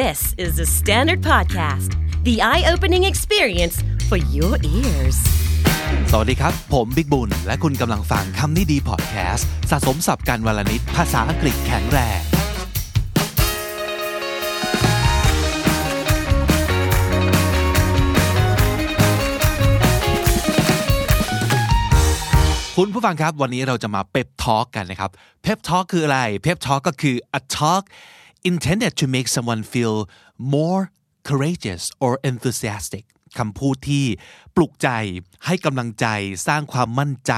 This is the Standard Podcast, the eye opening experience for your ears. สวัสดีครับ ผมบิกบุญ และคุณกำลังฟังคำนี้ดีพอดแคสต์สะสมสับการวลนิดภาษาอังกฤษแข็งแรงคุณผู้ฟังครับวันนี้เราจะมาเ e ปทอ l k กันนะครับเ e ปทอ l k คืออะไรเ e ปทอ l k ก็คือ a talk intended to make someone feel more courageous or enthusiastic คำพูดที่ปลุกใจให้กำลังใจสร้างความมั่นใจ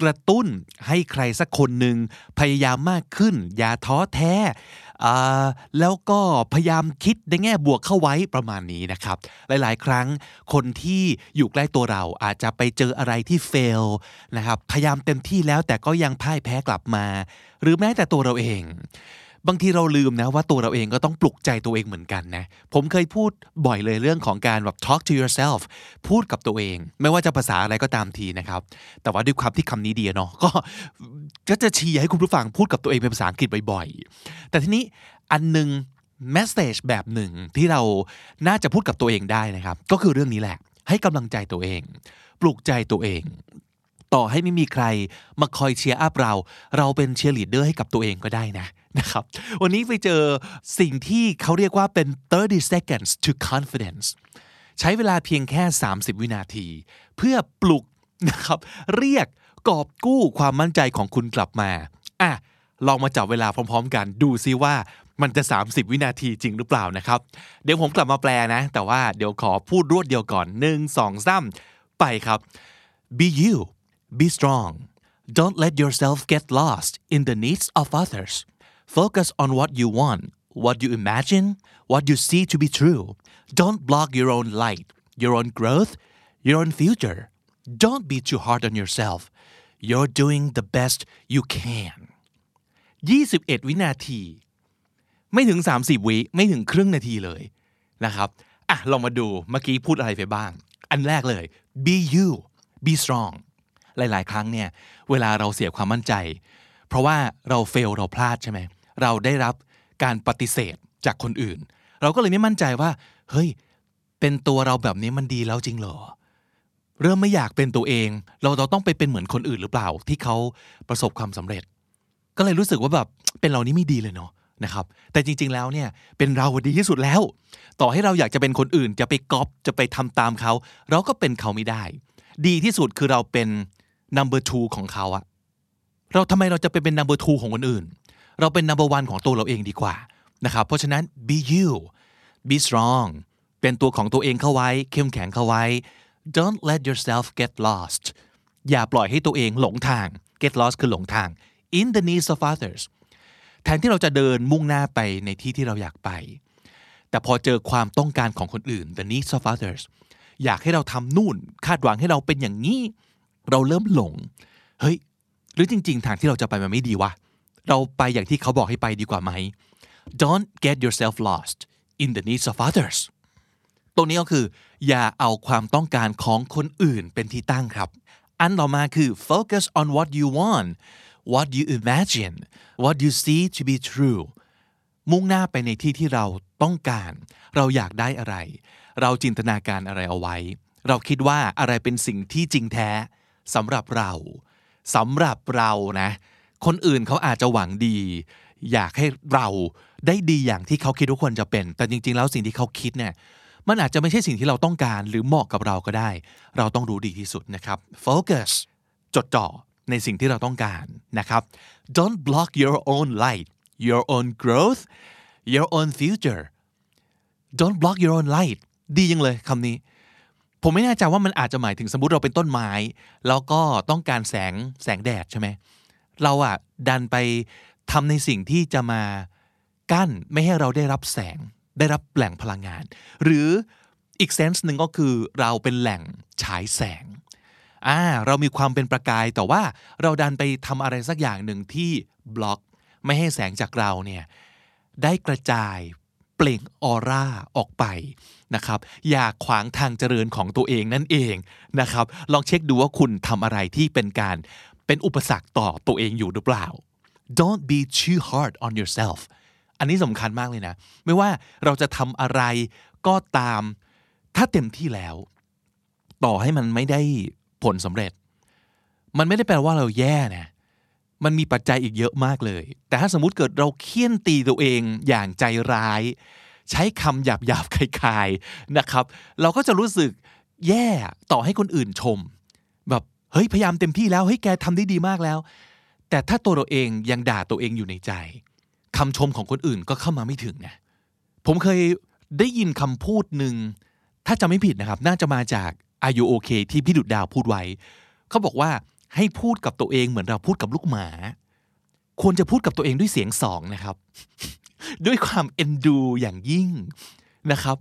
กระตุ้นให้ใครสักคนหนึ่งพยายามมากขึ้น อย่าท้อแท้ แล้วก็พยายามคิดในแง่บวกเข้าไว้ประมาณนี้นะครับ หลาย ๆ ครั้งคนที่อยู่ใกล้ตัวเราอาจจะไปเจออะไรที่ fail นะครับพยายามเต็มที่แล้วแต่ก็ยังพ่ายแพ้กลับมา หรือแม้แต่ตัวเราเอง บางทีเราลืมนะว่าตัวเราเองก็ต้องปลุกใจตัวเองเหมือนกันนะ ผมเคยพูดบ่อยเลยเรื่องของการแบบ talk to yourself พูดกับตัวเอง ไม่ว่าจะภาษาอะไรก็ตามทีนะครับ แต่ว่าด้วยความที่คำนี้ดีเนาะก็ก็จะเชียร์ให้คุณผู้ฟังพูดกับตัวเองเป็นภาษาอังกฤษบ่อยๆ แต่ทีนี้อันหนึ่ง message แบบหนึ่งที่เราน่าจะพูดกับตัวเองได้นะครับ ก็คือเรื่องนี้แหละ ให้กำลังใจตัวเอง ปลุกใจตัวเองต่อให้ไม่มีใครมาคอย cheer up เรา เราเป็นเชียร์ลีดเดอร์ให้กับตัวเองก็ได้นะ นะครับ วันนี้ไปเจอสิ่งที่เขาเรียกว่าเป็น 30 seconds to confidence ใช้เวลาเพียงแค่ 30 วินาที เพื่อปลุกนะครับ เรียกกอบกู้ความมั่นใจของคุณกลับมา อะ ลองมาจับเวลาพร้อม ๆ กันดูซิว่ามันจะ 30 วินาทีจริงหรือเปล่านะครับ เดี๋ยวผมกลับมาแปลนะ แต่ว่าเดี๋ยวขอพูดรวดเดียวก่อน1 2 3ไปครับ be you be strong don't let yourself get lost in the needs of others focus on what you want what you imagine what you see to be true don't block your own light your own growth your own future don't be too hard on yourself you're doing the best you can 21 วินาที ไม่ถึง 30 วิไม่ถึงครึ่งนาทีเลยนะครับอะลองมาดูเมื่อกี้พูดอะไรไปบ้าง อันแรกเลย be you be strong หลาย ๆ ครั้งเนี่ย เวลาเราเสียความมั่นใจ เพราะว่าเราเฟลเราพลาดใช่ไหม เราได้รับการปฏิเสธจากคนอื่น เราก็เลยไม่มั่นใจว่า เฮ้ย เป็นตัวเราแบบนี้มันดีแล้วจริงเหรอ เริ่มไม่อยากเป็นตัวเอง เราเราต้องไปเป็นเหมือนคนอื่นหรือเปล่า ที่เขาประสบความสำเร็จ ก็เลยรู้สึกว่าแบบเป็นเรานี่ไม่ดีเลยเนาะนะครับ แต่จริง ๆ แล้วเนี่ยเป็นเราดีที่สุดแล้ว ต่อให้เราอยากจะเป็นคนอื่น จะไปก๊อปจะไปทำตามเขา เราก็เป็นเขาไม่ได้ ดีที่สุดคือเราเป็น number two ของเขาอะเราทำไมเราจะไปเป็น number two ของคนอื่น เราเป็น number one ของตัวเราเองดีกว่านะครับเพราะฉะนั้น be you be strong เป็นตัวของตัวเองเข้าไว้ เข้มแข็งเข้าไว้ don't let yourself get lost อย่าปล่อยให้ตัวเองหลงทาง get lost คือหลงทาง in the needs of others แทนที่เราจะเดินมุ่งหน้าไปในที่ที่เราอยากไป แต่พอเจอความต้องการของคนอื่น the needs of others อยากให้เราทำนู่น คาดหวังให้เราเป็นอย่างนี้ เราเริ่มหลง เฮ้ย หรือจริง ๆ ทางที่เราจะไปมันไม่ดีวะ เราไปอย่างที่เขาบอกให้ไปดีกว่าไหม don't get yourself lost in the needs of others ตรงนี้ก็คือ อย่าเอาความต้องการของคนอื่นเป็นที่ตั้งครับ อันต่อมาคือ focus on what you want what you imagine what you see to be true มุ่งหน้าไปในที่ที่เราต้องการ เราอยากได้อะไร เราจินตนาการอะไรเอาไว้ เราคิดว่าอะไรเป็นสิ่งที่จริงแท้สำหรับเราสำหรับเรานะ คนอื่นเขาอาจจะหวังดี อยากให้เราได้ดีอย่างที่เขาคิดว่าควรจะเป็น แต่จริง ๆ แล้วสิ่งที่เขาคิดเนี่ยมันอาจจะไม่ใช่สิ่งที่เราต้องการ หรือเหมาะกับเราก็ได้ เราต้องรู้ดีที่สุดนะครับ focus จดจ่อในสิ่งที่เราต้องการนะครับ don't block your own light your own growth your own future don't block your own light ดียังเลยคำนี้ ผมไม่แน่ใจว่ามันอาจจะหมายถึงสมมติเราเป็นต้นไม้ แล้วก็ต้องการแสงแสงแดดใช่ไหม เราอะดันไปทำในสิ่งที่จะมากั้นไม่ให้เราได้รับแสง ได้รับแหล่งพลังงาน หรืออีกเซนส์หนึ่งก็คือเราเป็นแหล่งฉายแสงอ่าเรามีความเป็นประกายแต่ว่าเราดันไปทำอะไรสักอย่างหนึ่งที่บล็อก ไม่ให้แสงจากเราเนี่ยได้กระจายเปล่งออร่าออกไปนะครับ อย่าขวางทางเจริญของตัวเองนั่นเองนะครับ ลองเช็คดูว่าคุณทำอะไรที่เป็นการ เป็นอุปสรรคต่อตัวเองอยู่หรือเปล่า don't be too hard on yourself อันนี้สำคัญมากเลยนะ ไม่ว่าเราจะทำอะไรก็ตาม ถ้าเต็มที่แล้ว ต่อให้มันไม่ได้ผลสำเร็จ มันไม่ได้แปลว่าเราแย่นะ มันมีปัจจัยอีกเยอะมากเลย แต่ถ้าสมมุติเกิดเราเคี่ยนตีตัวเองอย่างใจร้าย ใช้คำหยาบหยาบคายๆนะครับ เราก็จะรู้สึกแย่ต่อให้คนอื่นชม เฮ้ยพยายามเต็มที่แล้วเฮ้ยแกทำได้ดีมากแล้ว แต่ถ้าตัวเราเองยังด่าตัวเองอยู่ในใจคำชมของคนอื่นก็เข้ามาไม่ถึงไงผมเคยได้ยินคำพูดหนึ่งถ้าจะไม่ผิดนะครับ น่าจะมาจากอายุโอเคที่พี่ดุดดาวพูดไว้ เขาบอกว่าให้พูดกับตัวเองเหมือนเราพูดกับลูกหมา ควรจะพูดกับตัวเองด้วยเสียงสองนะครับ ด้วยความเอ็นดูอย่างยิ่งนะครับ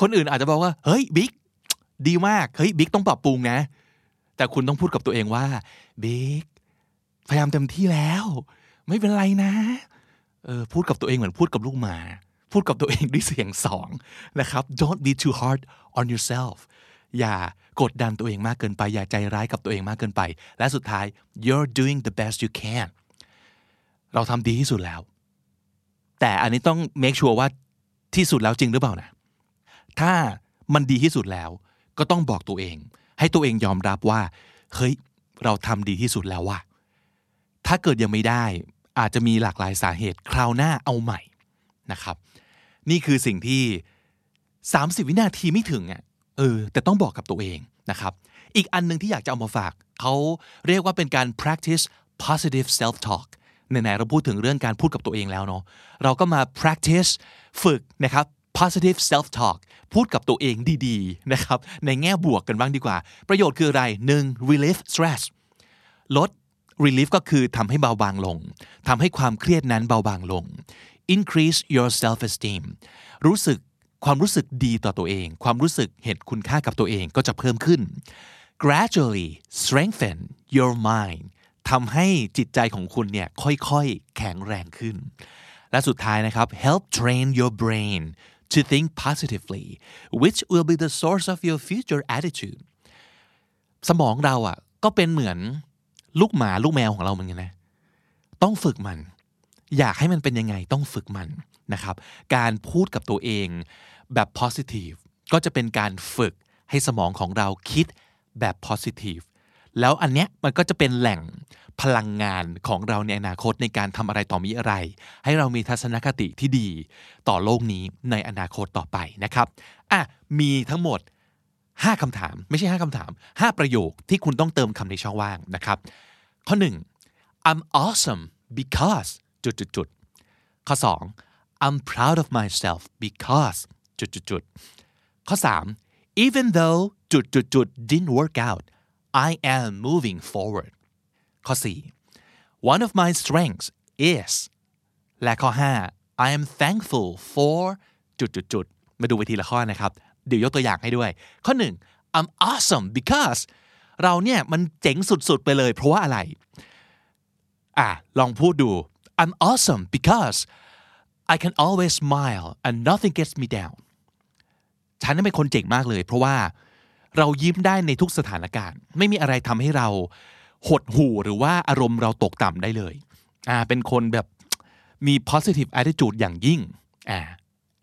คนอื่นอาจจะบอกว่า เฮ้ยบิ๊กดีมาก เฮ้ยบิ๊กต้องปรับปรุงนะ แต่คุณต้องพูดกับตัวเองว่าบิ๊กพยายามเต็มที่แล้ว ไม่เป็นไรนะเออพูดกับตัวเองเหมือนพูดกับลูกหมา พูดกับตัวเองด้วยเสียงสองนะครับ don't be too hard on yourself อย่ากดดันตัวเองมากเกินไป อย่าใจร้ายกับตัวเองมากเกินไป และสุดท้าย you're doing the best you can เราทำดีที่สุดแล้ว แต่อันนี้ต้อง make sure ว่าที่สุดแล้วจริงหรือเปล่านะ ถ้ามันดีที่สุดแล้ว ก็ต้องบอกตัวเอง ให้ตัวเองยอมรับว่า เฮ้ย เราทำดีที่สุดแล้วว่ะถ้าเกิดยังไม่ได้อาจจะมีหลากหลายสาเหตุคราวหน้าเอาใหม่นะครับ นี่คือสิ่งที่ 30 วินาทีไม่ถึงอะเออ แต่ต้องบอกกับตัวเองนะครับ อีกอันหนึ่งที่อยากจะเอามาฝาก เขาเรียกว่าเป็นการ practice positive self talk ไหนๆเราพูดถึงเรื่องการพูดกับตัวเองแล้วเนาะเราก็มา practice ฝึกนะครับ positive self talk พูดกับตัวเองดีๆนะครับในแง่บวกกันบ้างดีกว่า ประโยชน์คืออะไร 1. relieve stress ลด relief ก็คือทำให้เบาบางลงทำให้ความเครียดนั้นเบาบางลง increase your self esteem รู้สึกความรู้สึกดีต่อตัวเอง ความรู้สึกเห็นคุณค่ากับตัวเองก็จะเพิ่มขึ้น gradually strengthen your mind ทำให้จิตใจของคุณเนี่ยค่อยๆ แข็งแรงขึ้น และสุดท้ายนะครับ help train your brain to think positively which will be the source of your future attitude สมองเราอะก็เป็นเหมือนลูกหมาลูกแมวของเราเหมือนกันนะ ต้องฝึกมัน อยากให้มันเป็นยังไงต้องฝึกมันนะครับ การพูดกับตัวเองแบบ positive ก็จะเป็นการฝึกให้สมองของเราคิดแบบ positive แล้วอันเนี้ยมันก็จะเป็นแหล่งพลังงานของเราในอนาคตในการทำอะไรต่อมีอะไร ให้เรามีทัศนคติที่ดีต่อโลกนี้ในอนาคตต่อไปนะครับอะมีทั้งหมด 5คำถาม ไม่ใช่ 5คำถาม 5 ประโยคที่คุณต้องเติมคำในช่องว่างนะครับ ข้อ 1 I'm awesome because จุดจุดจุดข้อ 2 I'm proud of myself because จุดจุดจุดข้อ 3 even though จุดจุดจุด didn't work out I am moving forward ข้อ 4 one of my strengths is และข้อ 5 I am thankful for จุดจุดจุดมาดูไปทีละข้อนะครับ เดี๋ยวยกตัวอย่างให้ด้วย ข้อ 1 I'm awesome because เราเนี่ยมันเจ๋งสุดๆไปเลย เพราะว่าอะไร อะ ลองพูดดู I'm awesome because I can always smile and nothing gets me down ฉันเป็นคนเจ๋งมากเลย เพราะว่า เรายิ้มได้ในทุกสถานการณ์ ไม่มีอะไรทำให้เราหดหู่หรือว่าอารมณ์เราตกต่ำได้เลยอ่าเป็นคนแบบมี positive attitude อย่างยิ่งอ่า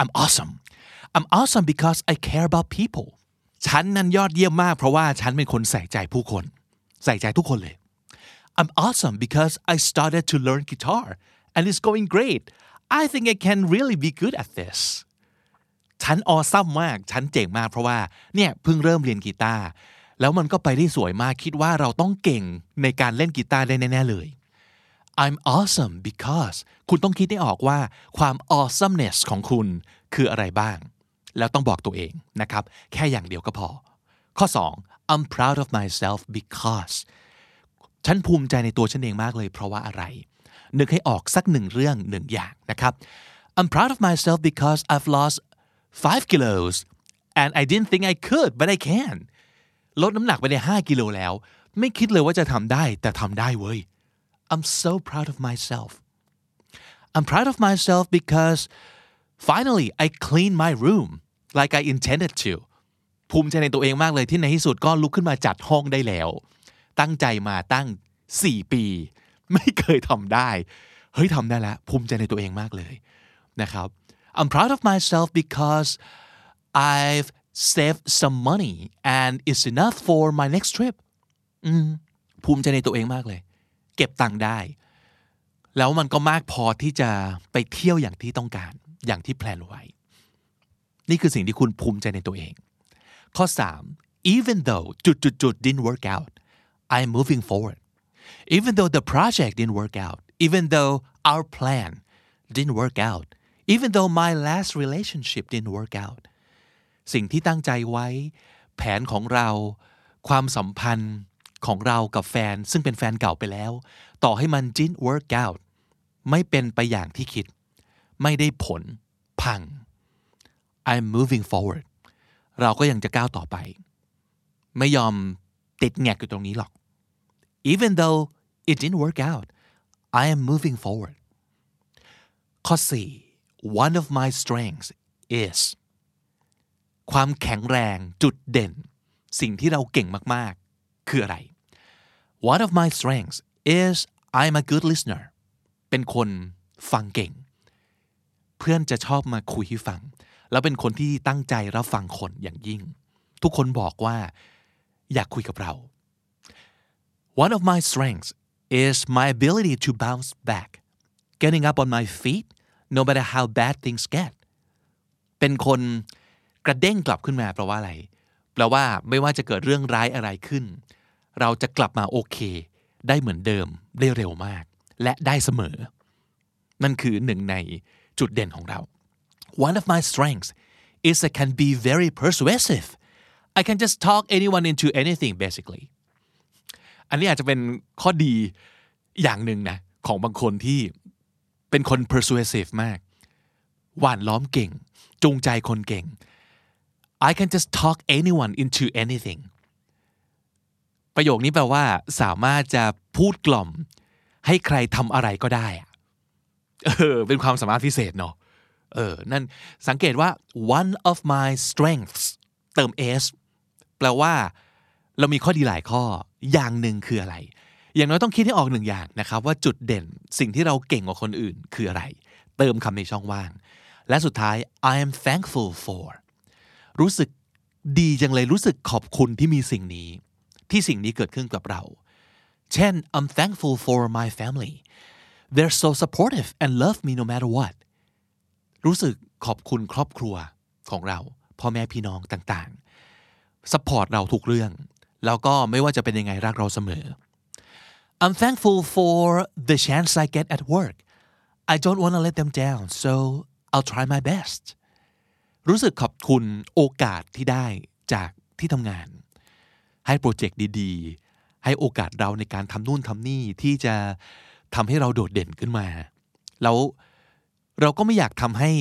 I'm awesome I'm awesome because I care about people ฉันนั้นยอดเยี่ยมมากเพราะว่าฉันเป็นคนใส่ใจผู้คน ใส่ใจทุกคนเลย I'm awesome because I started to learn guitar and it's going great I think I can really be good at this ฉันออซัมมาก ฉันเจ๋งมากเพราะว่าเนี่ยเพิ่งเริ่มเรียนกีตาร์แล้วมันก็ไปได้สวยมากคิดว่าเราต้องเก่งในการเล่นกีตาร์ได้แน่ๆเลย I'm awesome because คุณต้องคิดให้ออกว่าความ awesomeness ของคุณคืออะไรบ้าง แล้วต้องบอกตัวเองนะครับ แค่อย่างเดียวก็พอ ข้อ 2 I'm proud of myself because ฉันภูมิใจในตัวฉันเองมากเลยเพราะว่าอะไร นึกให้ออกสักหนึ่งเรื่องหนึ่งอย่างนะครับ I'm proud of myself because I've lost 5 kilos and I didn't think I could but I can ลดน้ำหนักไปได้ 5 กิโลแล้ว ไม่คิดเลยว่าจะทำได้ แต่ทำได้เว้ย I'm so proud of myself I'm proud of myself because finally I cleaned my room like I intended to ภูมิใจในตัวเองมากเลยที่ในที่สุดก็ลุกขึ้นมาจัดห้องได้แล้ว ตั้งใจมาตั้ง 4 ปี ไม่เคยทำได้ เฮ้ยทำได้แล้ว ภูมิใจในตัวเองมากเลยนะครับ I'm proud of myself because I've saved some money and it's enough for my next trip ภูมิใจในตัวเองมากเลย เก็บตังค์ได้ แล้วมันก็มากพอที่จะไปเที่ยวอย่างที่ต้องการอย่างที่แพลนไว้ นี่คือสิ่งที่คุณภูมิใจในตัวเอง ข้อ 3 even though จุดจุดจุด didn't work out I'm moving forward even though the project didn't work out even though our plan didn't work out even though my last relationship didn't work out สิ่งที่ตั้งใจไว้ แผนของเรา ความสัมพันธ์ของเรากับแฟน ซึ่งเป็นแฟนเก่าไปแล้ว ต่อให้มัน didn't work out ไม่เป็นไปอย่างที่คิด ไม่ได้ผล พัง I'm moving forward เราก็ยังจะก้าวต่อไป ไม่ยอมติดแงกอยู่ตรงนี้หรอก even though it didn't work out I am moving forward ข้อ4 one of my strengths is ความแข็งแรงจุดเด่น สิ่งที่เราเก่งมากๆ คืออะไร one of my strengths is I'm a good listener เป็นคนฟังเก่ง เพื่อนจะชอบมาคุยให้ฟัง แล้วเป็นคนที่ตั้งใจรับฟังคนอย่างยิ่ง ทุกคนบอกว่า อยากคุยกับเรา One of my strengths is my ability to bounce back getting up on my feet no matter how bad things get เป็นคนกระเด้งกลับขึ้นมาแปลว่าอะไร แปลว่าไม่ว่าจะเกิดเรื่องร้ายอะไรขึ้น เราจะกลับมาโอเค ได้เหมือนเดิมได้เร็วมาก และได้เสมอ นั่นคือหนึ่งในจุดเด่นของเรา One of my strengths is I can be very persuasive I can just talk anyone into anything basically อันนี้อาจจะเป็นข้อดีอย่างหนึ่งนะ ของบางคนที่ เป็นคน persuasive มาก หวานล้อมเก่ง จูงใจคนเก่ง I can just talk anyone into anything ประโยคนี้แปลว่า สามารถจะพูดกล่อม ให้ใครทำอะไรก็ได้เออเป็นความสามารถพิเศษเนาะเออ นั่นสังเกตว่า one of my strengths เติม s แปลว่า เรามีข้อดีหลายข้อ อย่างหนึ่งคืออะไร อย่างน้อยต้องคิดให้ออกหนึ่งอย่างนะครับว่าจุดเด่นสิ่งที่เราเก่งกว่าคนอื่นคืออะไร เติมคำในช่องว่าง และสุดท้าย I am thankful for รู้สึกดีจังเลยรู้สึกขอบคุณที่มีสิ่งนี้ ที่สิ่งนี้เกิดขึ้นกับเรา เช่น I'm thankful for my family they're so supportive and love me no matter what รู้สึกขอบคุณครอบครัวของเราพ่อแม่พี่น้องต่างๆสปอร์ตเราทุกเรื่อง แล้วก็ไม่ว่าจะเป็นยังไงรักเราเสมอ I'm thankful for the chance I get at work I don't want to let them down so I'll try my best รู้สึกขอบคุณโอกาสที่ได้จากที่ทำงาน ให้โปรเจกต์ดีๆ ให้โอกาสเราในการทำนู่นทำนี่ที่จะทำให้เราโดดเด่นขึ้นมา แล้วเราก็ไม่อยากทำให้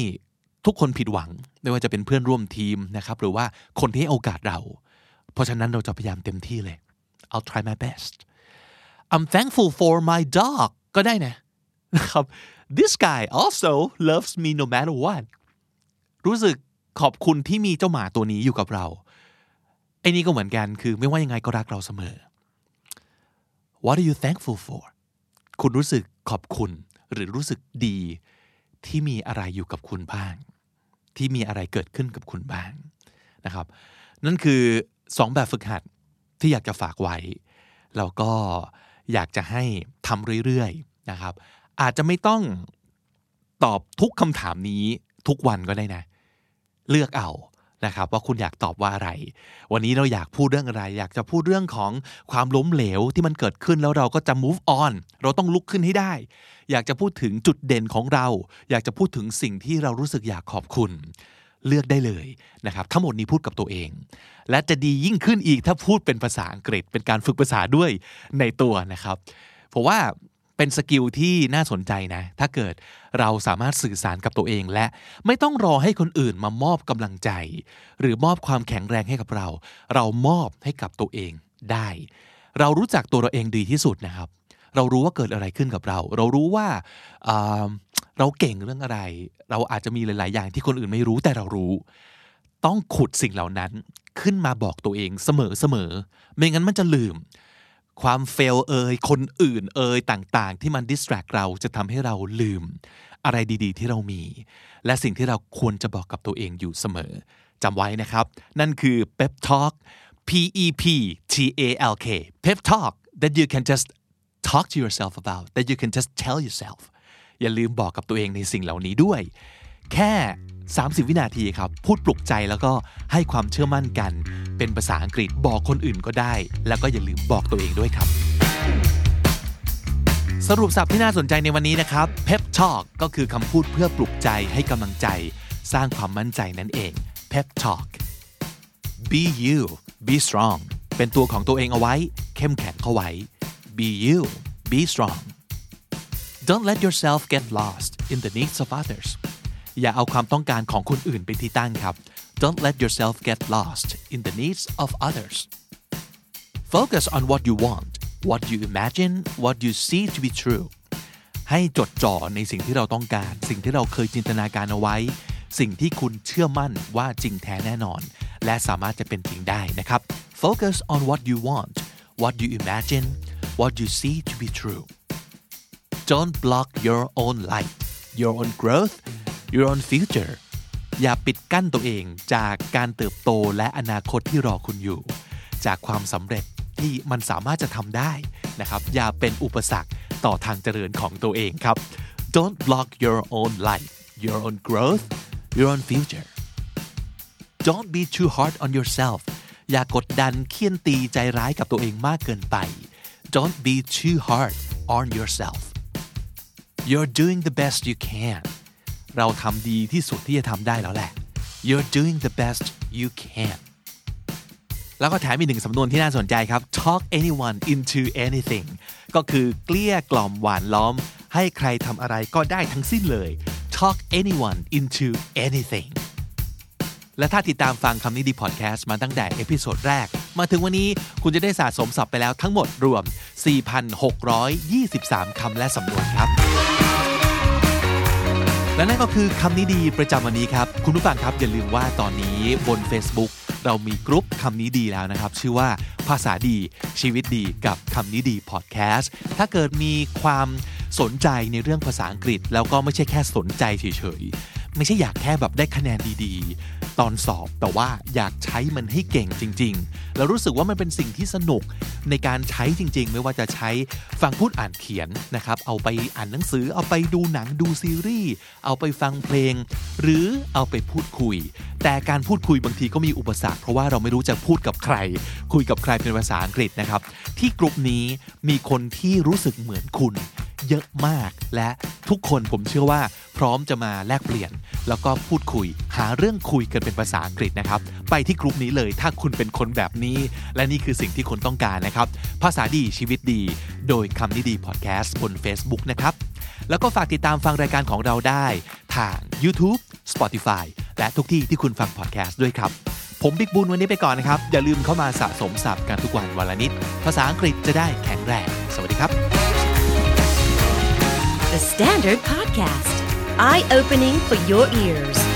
ทุกคนผิดหวัง ไม่ว่าจะเป็นเพื่อนร่วมทีมนะครับ หรือว่าคนที่ให้โอกาสเรา เพราะฉะนั้นเราจะพยายามเต็มที่เลย I'll try my best I'm thankful for my dog ก็ได้นะนะครับ This guy also loves me no matter what รู้สึกขอบคุณที่มีเจ้าหมาตัวนี้อยู่กับเรา ไอ้นี่ก็เหมือนกันคือไม่ว่ายังไงก็รักเราเสมอ What are you thankful for คุณรู้สึกขอบคุณหรือรู้สึกดีที่มีอะไรอยู่กับคุณบ้าง ที่มีอะไรเกิดขึ้นกับคุณบ้างนะครับ นั่นคือสองแบบฝึกหัดที่อยากจะฝากไว้ แล้วก็ อยากจะให้ทำเรื่อยๆนะครับ อาจจะไม่ต้องตอบทุกคำถามนี้ทุกวันก็ได้นะ เลือกเอานะครับว่าคุณอยากตอบว่าอะไร วันนี้เราอยากพูดเรื่องอะไร อยากจะพูดเรื่องของความล้มเหลวที่มันเกิดขึ้นแล้วเราก็จะ move on เราต้องลุกขึ้นให้ได้ อยากจะพูดถึงจุดเด่นของเรา อยากจะพูดถึงสิ่งที่เรารู้สึกอยากขอบคุณ เลือกได้เลยนะครับ ทั้งหมดนี้พูดกับตัวเอง และจะดียิ่งขึ้นอีกถ้าพูดเป็นภาษาอังกฤษ เป็นการฝึกภาษาด้วยในตัวนะครับเพราะว่าเป็นสกิลที่น่าสนใจนะ ถ้าเกิดเราสามารถสื่อสารกับตัวเอง และไม่ต้องรอให้คนอื่นมามอบกำลังใจ หรือมอบความแข็งแรงให้กับเรา เรามอบให้กับตัวเองได้ เรารู้จักตัวเราเองดีที่สุดนะครับ เรารู้ว่าเกิดอะไรขึ้นกับเรา เรารู้ว่าเราเก่งเรื่องอะไร เราอาจจะมีหลาย ๆ อย่างที่คนอื่นไม่รู้แต่เรารู้ ต้องขุดสิ่งเหล่านั้น ขึ้นมาบอกตัวเองเสมอเสมอไม่งั้นมันจะลืม ความเฟลเอ่ยคนอื่นเอ่ยต่างๆ ที่มันดิสแทรกเราจะทำให้เราลืม อะไรดีๆ ที่เรามี และสิ่งที่เราควรจะบอกกับตัวเองอยู่เสมอจำไว้นะครับ นั่นคือ pep talk P E P T A L K pep talk that you can just talk to yourself about that you can just tell yourself อย่าลืมบอกกับตัวเองในสิ่งเหล่านี้ด้วย แค่ 30 วินาทีครับ พูดปลุกใจแล้วก็ให้ความเชื่อมั่นกัน เป็นภาษาอังกฤษบอกคนอื่นก็ได้ แล้วก็อย่าลืมบอกตัวเองด้วยครับ สรุปสับที่น่าสนใจในวันนี้นะครับ pep talk ก็คือคำพูดเพื่อปลุกใจให้กำลังใจ สร้างความมั่นใจนั่นเอง pep talk be you be strong เป็นตัวของตัวเองเอาไว้ เข้มแข็งเข้าไว้ be you be strong don't let yourself get lost in the needs of others อย่าเอาความต้องการของคนอื่นเป็นที่ตั้งครับ don't let yourself get lost in the needs of others focus on what you want what you imagine what you see to be true ให้จดจ่อในสิ่งที่เราต้องการ สิ่งที่เราเคยจินตนาการเอาไว้ สิ่งที่คุณเชื่อมั่นว่าจริงแท้แน่นอน และสามารถจะเป็นจริงได้นะครับ focus on what you want what you imagine what you see to be true don't block your own light your own growth your own future อย่าปิดกั้นตัวเองจากการเติบโตและอนาคตที่รอคุณอยู่ จากความสำเร็จที่มันสามารถจะทำได้นะครับ อย่าเป็นอุปสรรคต่อทางเจริญของตัวเองครับ don't block your own life your own growth your own future don't be too hard on yourself อย่ากดดันเคี่ยนตีใจร้ายกับตัวเองมากเกินไป don't be too hard on yourself you're doing the best you can เราทำดีที่สุดที่จะทำได้แล้วแหละ you're doing the best you can แล้วก็แถมอีกหนึ่งสำนวนที่น่าสนใจครับ talk anyone into anything ก็คือเกลี้ยกล่อมหวานล้อม ให้ใครทำอะไรก็ได้ทั้งสิ้นเลย talk anyone into anything และถ้าติดตามฟังคำนี้ดีพอดแคสต์มาตั้งแต่ episode แรก มาถึงวันนี้คุณจะได้สะสมศัพท์ไปแล้วทั้งหมดรวม 4,623 คำและสำนวนครับ และนั่นก็คือคำนี้ดีประจำวันนี้ครับ คุณผู้ฟังครับอย่าลืมว่าตอนนี้บน Facebook เรามีกรุ๊ปคำนี้ดีแล้วนะครับ ชื่อว่าภาษาดีชีวิตดีกับคำนี้ดีพอดแคสต์ถ้าเกิดมีความสนใจในเรื่องภาษาอังกฤษ แล้วก็ไม่ใช่แค่สนใจเฉยๆ ไม่ใช่อยากแค่แบบได้คะแนนดีๆ ตอนสอบ แต่ว่าอยากใช้มันให้เก่งจริง ๆ แล้วรู้สึกว่ามันเป็นสิ่งที่สนุกในการใช้จริง ๆ ไม่ว่าจะใช้ฟังพูดอ่านเขียนนะครับ เอาไปอ่านหนังสือ เอาไปดูหนังดูซีรีส์ เอาไปฟังเพลง หรือเอาไปพูดคุย แต่การพูดคุยบางทีก็มีอุปสรรค เพราะว่าเราไม่รู้จะพูดกับใคร คุยกับใครเป็นภาษาอังกฤษนะครับ ที่กลุ่มนี้มีคนที่รู้สึกเหมือนคุณเยอะมากและทุกคนผมเชื่อว่าพร้อมจะมาแลกเปลี่ยน แล้วก็พูดคุยหาเรื่องคุยกันเป็นภาษาอังกฤษนะครับ ไปที่กลุ่มนี้เลย ถ้าคุณเป็นคนแบบนี้ และนี่คือสิ่งที่คุณต้องการนะครับ ภาษาดีชีวิตดี โดยคำนี้ดีพอดแคสต์บน Facebook นะครับ แล้วก็ฝากติดตามฟังรายการของเราได้ ทาง YouTube Spotify และทุกที่ที่คุณฟังพอดแคสต์ด้วยครับ ผมบิ๊กบุญวันนี้ไปก่อนนะครับ อย่าลืมเข้ามาสะสมศัพท์กันทุกวันวันละนิด ภาษาอังกฤษจะได้แข็งแรง สวัสดีครับ The Standard Podcast, eye opening for your ears.